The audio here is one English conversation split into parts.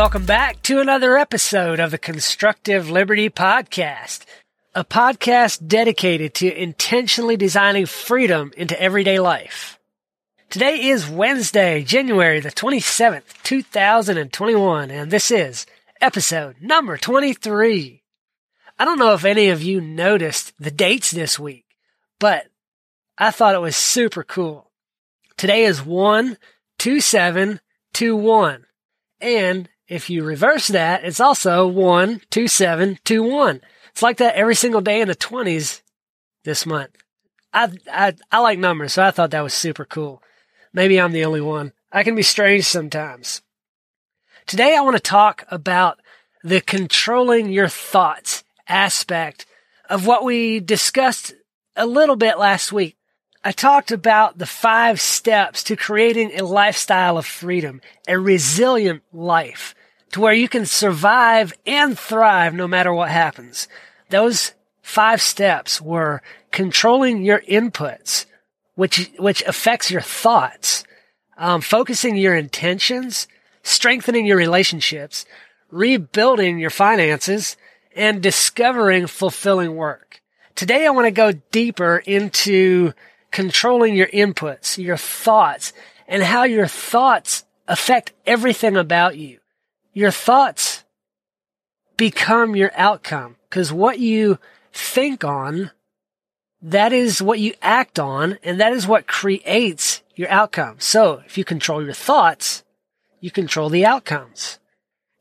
Welcome back to another episode of the Constructive Liberty Podcast, a podcast dedicated to intentionally designing freedom into everyday life. Today is Wednesday, January the 27th, 2021, and this is episode number 23. I don't know if any of you noticed the dates this week, but I thought it was super cool. Today is 1 2721. And if you reverse that, it's also 1 2721. It's like that every single day in the 20s this month. I, I, I like numbers, so I thought that was super cool. Maybe I'm the only one. I can be strange sometimes. Today I want to talk about the controlling your thoughts aspect of what we discussed a little bit last week. I talked about the five steps to creating a lifestyle of freedom, a resilient life to where you can survive and thrive no matter what happens. Those five steps were controlling your inputs, which, which affects your thoughts, um, focusing your intentions, strengthening your relationships, rebuilding your finances, and discovering fulfilling work. Today I want to go deeper into controlling your inputs, your thoughts, and how your thoughts affect everything about you. Your thoughts become your outcome because what you think on, that is what you act on, and that is what creates your outcome. So if you control your thoughts, you control the outcomes.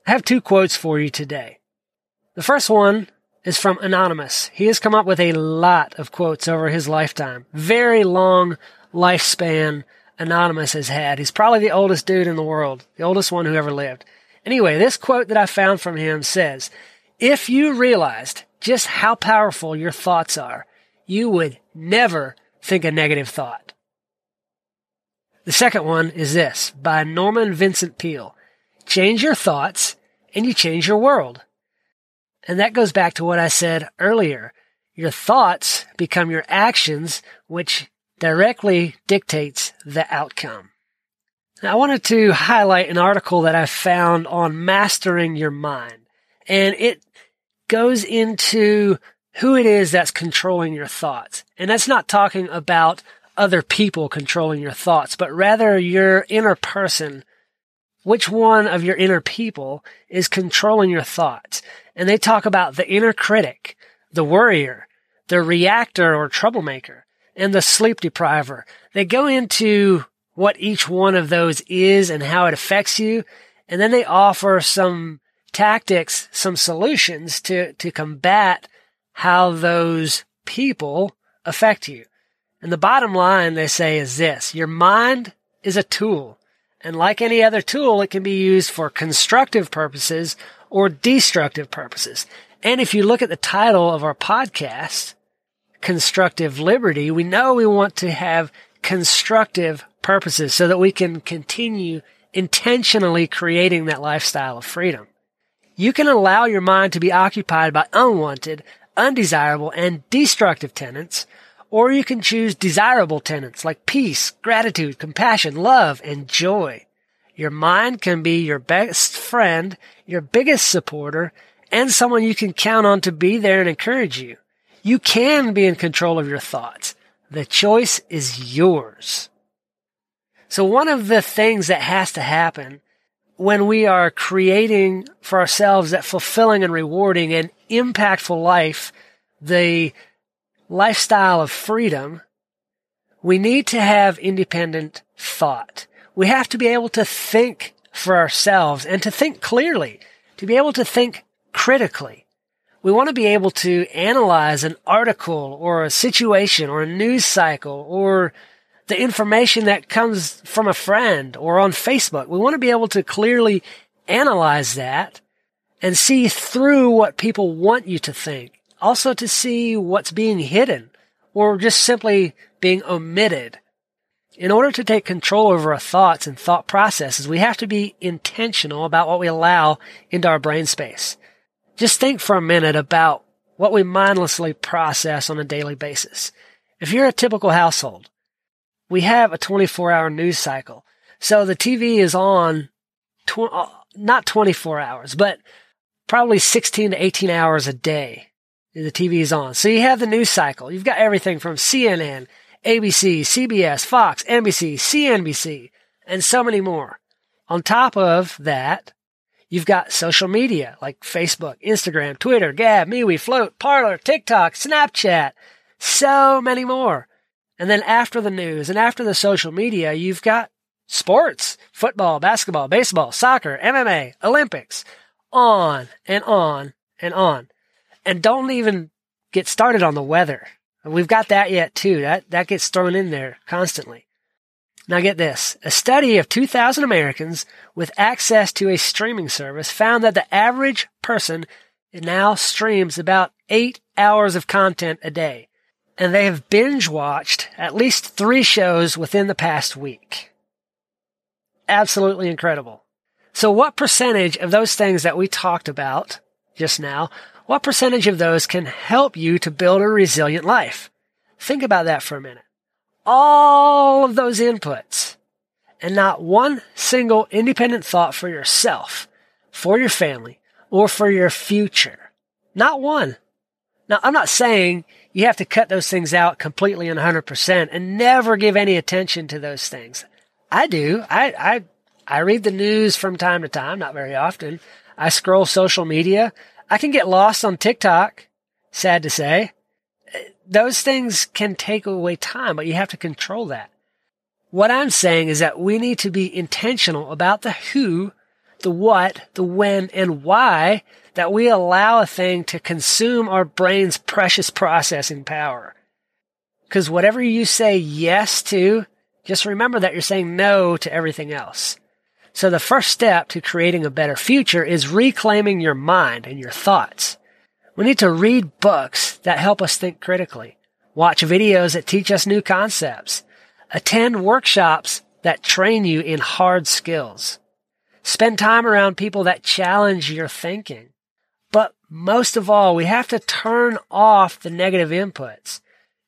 I have two quotes for you today. The first one is from Anonymous. He has come up with a lot of quotes over his lifetime. Very long lifespan Anonymous has had. He's probably the oldest dude in the world, the oldest one who ever lived. Anyway, this quote that I found from him says, if you realized just how powerful your thoughts are, you would never think a negative thought. The second one is this by Norman Vincent Peale. Change your thoughts and you change your world. And that goes back to what I said earlier. Your thoughts become your actions, which directly dictates the outcome. I wanted to highlight an article that I found on mastering your mind. And it goes into who it is that's controlling your thoughts. And that's not talking about other people controlling your thoughts, but rather your inner person. Which one of your inner people is controlling your thoughts? And they talk about the inner critic, the worrier, the reactor or troublemaker, and the sleep depriver. They go into what each one of those is and how it affects you. And then they offer some tactics, some solutions to, to combat how those people affect you. And the bottom line they say is this, your mind is a tool. And like any other tool, it can be used for constructive purposes or destructive purposes. And if you look at the title of our podcast, Constructive Liberty, we know we want to have constructive purposes so that we can continue intentionally creating that lifestyle of freedom. You can allow your mind to be occupied by unwanted, undesirable, and destructive tenants, or you can choose desirable tenants like peace, gratitude, compassion, love, and joy. Your mind can be your best friend, your biggest supporter, and someone you can count on to be there and encourage you. You can be in control of your thoughts. The choice is yours. So one of the things that has to happen when we are creating for ourselves that fulfilling and rewarding and impactful life, the lifestyle of freedom, we need to have independent thought. We have to be able to think for ourselves and to think clearly, to be able to think critically. We want to be able to analyze an article or a situation or a news cycle or the information that comes from a friend or on Facebook. We want to be able to clearly analyze that and see through what people want you to think. Also to see what's being hidden or just simply being omitted. In order to take control over our thoughts and thought processes, we have to be intentional about what we allow into our brain space. Just think for a minute about what we mindlessly process on a daily basis. If you're a typical household, we have a 24 hour news cycle. So the TV is on tw- uh, not 24 hours, but probably 16 to 18 hours a day the TV is on. So you have the news cycle. You've got everything from CNN, ABC, CBS, Fox, NBC, CNBC, and so many more. On top of that, you've got social media like Facebook, Instagram, Twitter, Gab, MeWe, Flote, Parler, TikTok, Snapchat, so many more. And then after the news and after the social media, you've got sports, football, basketball, baseball, soccer, MMA, Olympics, on and on and on. And don't even get started on the weather. We've got that yet too. That, that gets thrown in there constantly. Now get this. A study of 2,000 Americans with access to a streaming service found that the average person now streams about eight hours of content a day. And they have binge watched at least three shows within the past week. Absolutely incredible. So what percentage of those things that we talked about just now what percentage of those can help you to build a resilient life? Think about that for a minute. All of those inputs and not one single independent thought for yourself, for your family, or for your future. Not one. Now, I'm not saying you have to cut those things out completely and 100% and never give any attention to those things. I do. I, I, I read the news from time to time, not very often. I scroll social media. I can get lost on TikTok. Sad to say. Those things can take away time, but you have to control that. What I'm saying is that we need to be intentional about the who, the what, the when, and why that we allow a thing to consume our brain's precious processing power. Because whatever you say yes to, just remember that you're saying no to everything else. So the first step to creating a better future is reclaiming your mind and your thoughts. We need to read books that help us think critically, watch videos that teach us new concepts, attend workshops that train you in hard skills, spend time around people that challenge your thinking. Most of all, we have to turn off the negative inputs,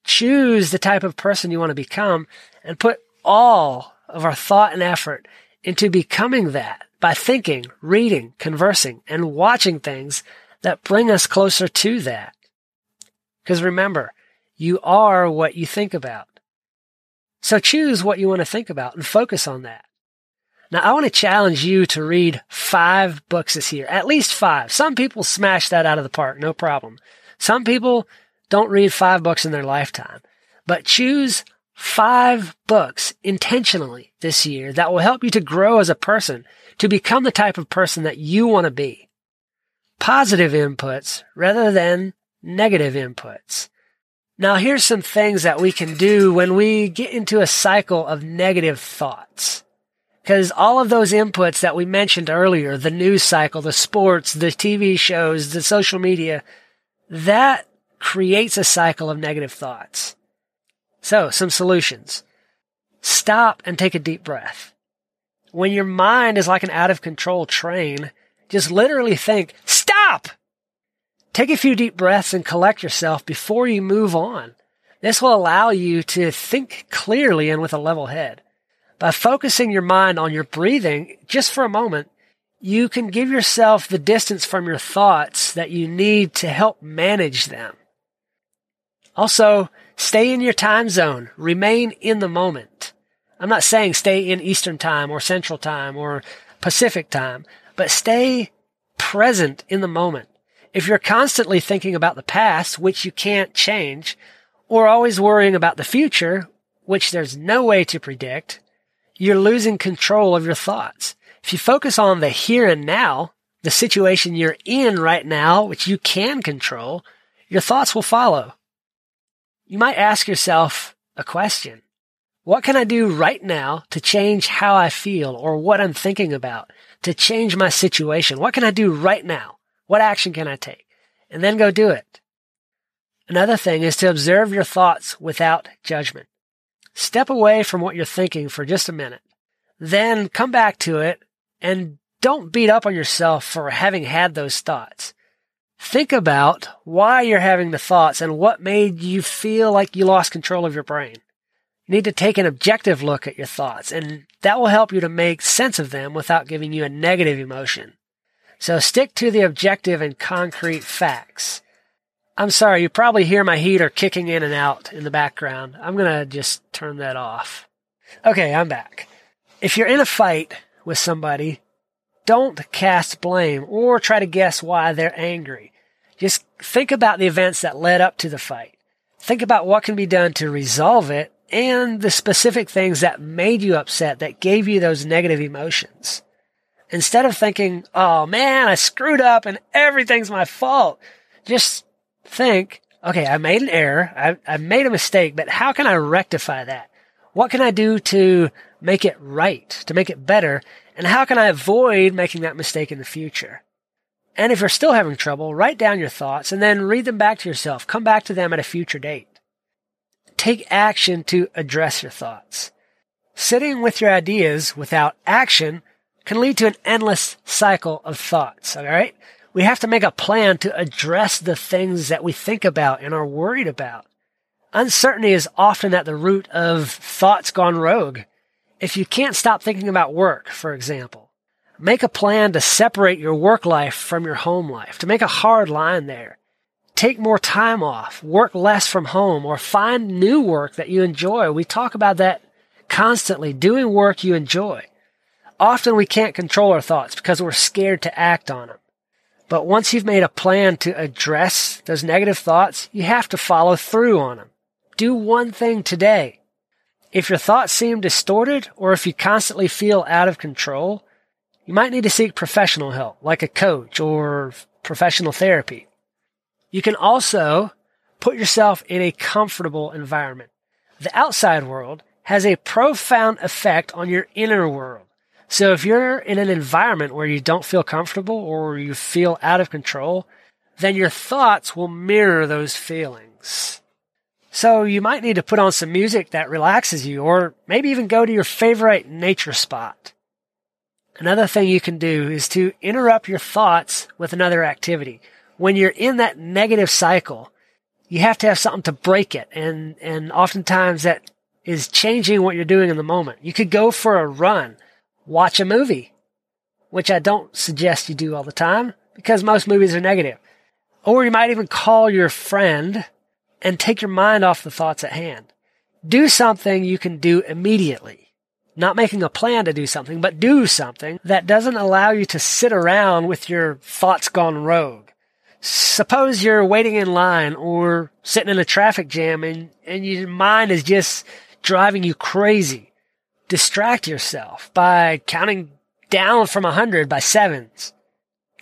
choose the type of person you want to become, and put all of our thought and effort into becoming that by thinking, reading, conversing, and watching things that bring us closer to that. Because remember, you are what you think about. So choose what you want to think about and focus on that. Now, I want to challenge you to read five books this year, at least five. Some people smash that out of the park, no problem. Some people don't read five books in their lifetime, but choose five books intentionally this year that will help you to grow as a person, to become the type of person that you want to be. Positive inputs rather than negative inputs. Now here's some things that we can do when we get into a cycle of negative thoughts. Because all of those inputs that we mentioned earlier, the news cycle, the sports, the TV shows, the social media, that creates a cycle of negative thoughts. So, some solutions. Stop and take a deep breath. When your mind is like an out of control train, just literally think, stop! Take a few deep breaths and collect yourself before you move on. This will allow you to think clearly and with a level head. By focusing your mind on your breathing just for a moment, you can give yourself the distance from your thoughts that you need to help manage them. Also, Stay in your time zone. Remain in the moment. I'm not saying stay in Eastern time or Central time or Pacific time, but stay present in the moment. If you're constantly thinking about the past, which you can't change, or always worrying about the future, which there's no way to predict, you're losing control of your thoughts. If you focus on the here and now, the situation you're in right now, which you can control, your thoughts will follow you might ask yourself a question. What can I do right now to change how I feel or what I'm thinking about, to change my situation? What can I do right now? What action can I take? And then go do it. Another thing is to observe your thoughts without judgment. Step away from what you're thinking for just a minute. Then come back to it and don't beat up on yourself for having had those thoughts. Think about why you're having the thoughts and what made you feel like you lost control of your brain. You need to take an objective look at your thoughts, and that will help you to make sense of them without giving you a negative emotion. So stick to the objective and concrete facts. I'm sorry, you probably hear my heater kicking in and out in the background. I'm gonna just turn that off. Okay, I'm back. If you're in a fight with somebody, don't cast blame or try to guess why they're angry. Just think about the events that led up to the fight. Think about what can be done to resolve it and the specific things that made you upset that gave you those negative emotions. Instead of thinking, oh man, I screwed up and everything's my fault, just think, okay, I made an error. I, I made a mistake, but how can I rectify that? What can I do to make it right, to make it better? And how can I avoid making that mistake in the future? And if you're still having trouble, write down your thoughts and then read them back to yourself. Come back to them at a future date. Take action to address your thoughts. Sitting with your ideas without action can lead to an endless cycle of thoughts. All right. We have to make a plan to address the things that we think about and are worried about. Uncertainty is often at the root of thoughts gone rogue. If you can't stop thinking about work, for example, make a plan to separate your work life from your home life, to make a hard line there. Take more time off, work less from home, or find new work that you enjoy. We talk about that constantly, doing work you enjoy. Often we can't control our thoughts because we're scared to act on them. But once you've made a plan to address those negative thoughts, you have to follow through on them. Do one thing today. If your thoughts seem distorted or if you constantly feel out of control, you might need to seek professional help, like a coach or professional therapy. You can also put yourself in a comfortable environment. The outside world has a profound effect on your inner world. So if you're in an environment where you don't feel comfortable or you feel out of control, then your thoughts will mirror those feelings. So you might need to put on some music that relaxes you or maybe even go to your favorite nature spot. Another thing you can do is to interrupt your thoughts with another activity. When you're in that negative cycle, you have to have something to break it. And, and oftentimes that is changing what you're doing in the moment. You could go for a run watch a movie, which I don't suggest you do all the time because most movies are negative. Or you might even call your friend and take your mind off the thoughts at hand. Do something you can do immediately. Not making a plan to do something, but do something that doesn't allow you to sit around with your thoughts gone rogue. Suppose you're waiting in line or sitting in a traffic jam and, and your mind is just driving you crazy distract yourself by counting down from a hundred by sevens.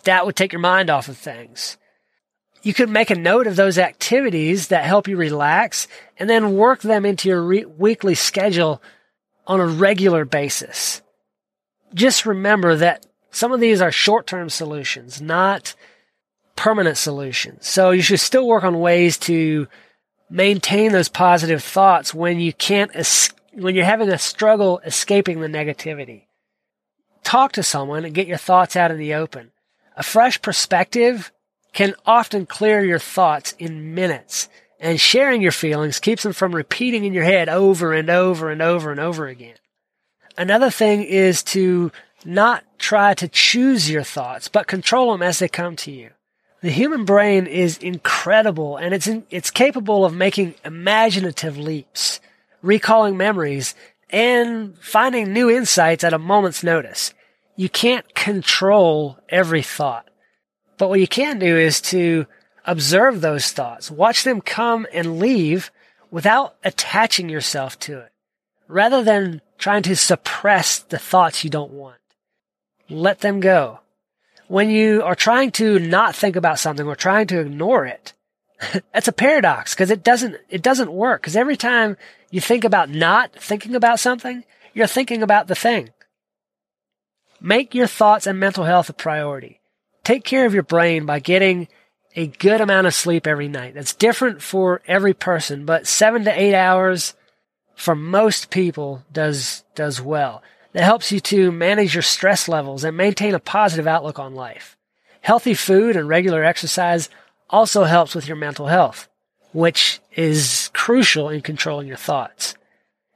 That would take your mind off of things. You could make a note of those activities that help you relax and then work them into your re- weekly schedule on a regular basis. Just remember that some of these are short-term solutions, not permanent solutions. So you should still work on ways to maintain those positive thoughts when you can't es- when you're having a struggle escaping the negativity. Talk to someone and get your thoughts out in the open. A fresh perspective can often clear your thoughts in minutes, and sharing your feelings keeps them from repeating in your head over and over and over and over again. Another thing is to not try to choose your thoughts, but control them as they come to you. The human brain is incredible and it's, in, it's capable of making imaginative leaps recalling memories, and finding new insights at a moment's notice. You can't control every thought. But what you can do is to observe those thoughts, watch them come and leave without attaching yourself to it, rather than trying to suppress the thoughts you don't want. Let them go. When you are trying to not think about something or trying to ignore it, that's a paradox because it doesn't, it doesn't work. Because every time you think about not thinking about something, you're thinking about the thing. Make your thoughts and mental health a priority. Take care of your brain by getting a good amount of sleep every night. That's different for every person, but seven to eight hours for most people does, does well. That helps you to manage your stress levels and maintain a positive outlook on life. Healthy food and regular exercise also helps with your mental health which is crucial in controlling your thoughts.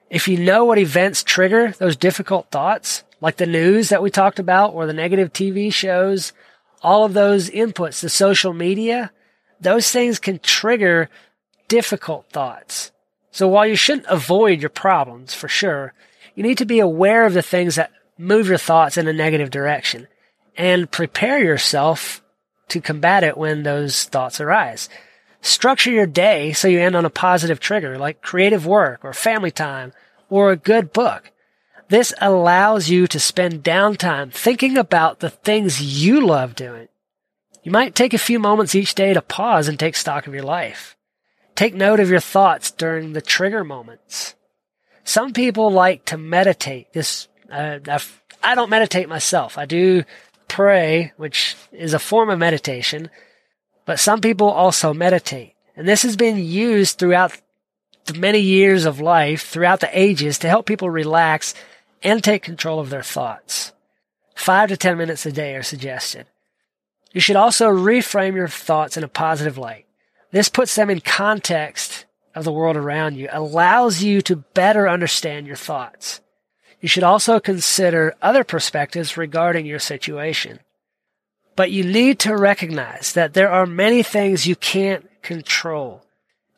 If you know what events trigger those difficult thoughts, like the news that we talked about or the negative TV shows, all of those inputs, the social media, those things can trigger difficult thoughts. So while you shouldn't avoid your problems for sure, you need to be aware of the things that move your thoughts in a negative direction and prepare yourself to combat it when those thoughts arise. Structure your day so you end on a positive trigger like creative work or family time or a good book. This allows you to spend downtime thinking about the things you love doing. You might take a few moments each day to pause and take stock of your life. Take note of your thoughts during the trigger moments. Some people like to meditate. This, uh, I don't meditate myself. I do pray, which is a form of meditation, but some people also meditate. And this has been used throughout the many years of life, throughout the ages, to help people relax and take control of their thoughts. Five to ten minutes a day are suggested. You should also reframe your thoughts in a positive light. This puts them in context of the world around you, allows you to better understand your thoughts. You should also consider other perspectives regarding your situation. But you need to recognize that there are many things you can't control.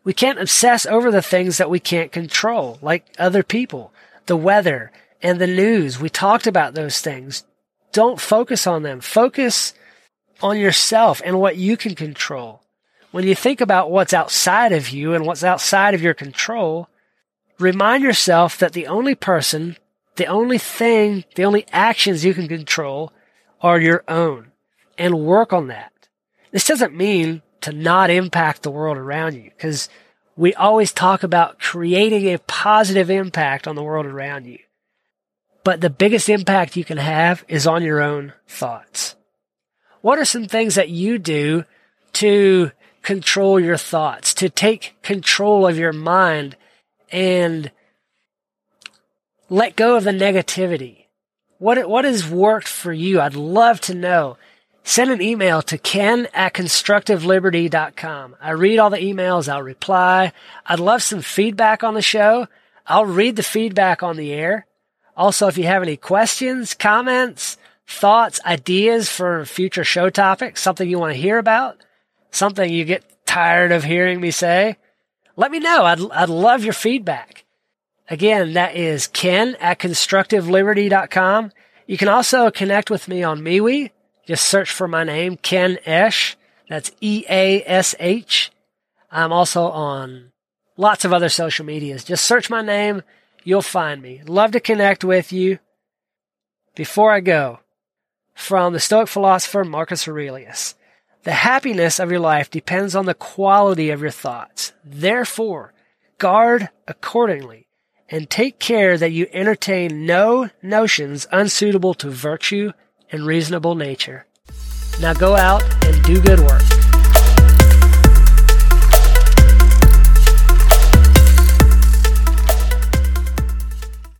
We can't obsess over the things that we can't control, like other people, the weather, and the news. We talked about those things. Don't focus on them. Focus on yourself and what you can control. When you think about what's outside of you and what's outside of your control, remind yourself that the only person, the only thing, the only actions you can control are your own and work on that. This doesn't mean to not impact the world around you because we always talk about creating a positive impact on the world around you. But the biggest impact you can have is on your own thoughts. What are some things that you do to control your thoughts, to take control of your mind and let go of the negativity. What, what has worked for you? I'd love to know. Send an email to ken at constructiveliberty.com. I read all the emails. I'll reply. I'd love some feedback on the show. I'll read the feedback on the air. Also, if you have any questions, comments, thoughts, ideas for future show topics, something you want to hear about, something you get tired of hearing me say, let me know. I'd, I'd love your feedback. Again, that is ken at constructiveliberty.com. You can also connect with me on MeWe. Just search for my name, Ken Eash. That's E-A-S-H. I'm also on lots of other social medias. Just search my name. You'll find me. Love to connect with you. Before I go, from the Stoic philosopher Marcus Aurelius. The happiness of your life depends on the quality of your thoughts. Therefore, guard accordingly and take care that you entertain no notions unsuitable to virtue and reasonable nature. Now go out and do good work.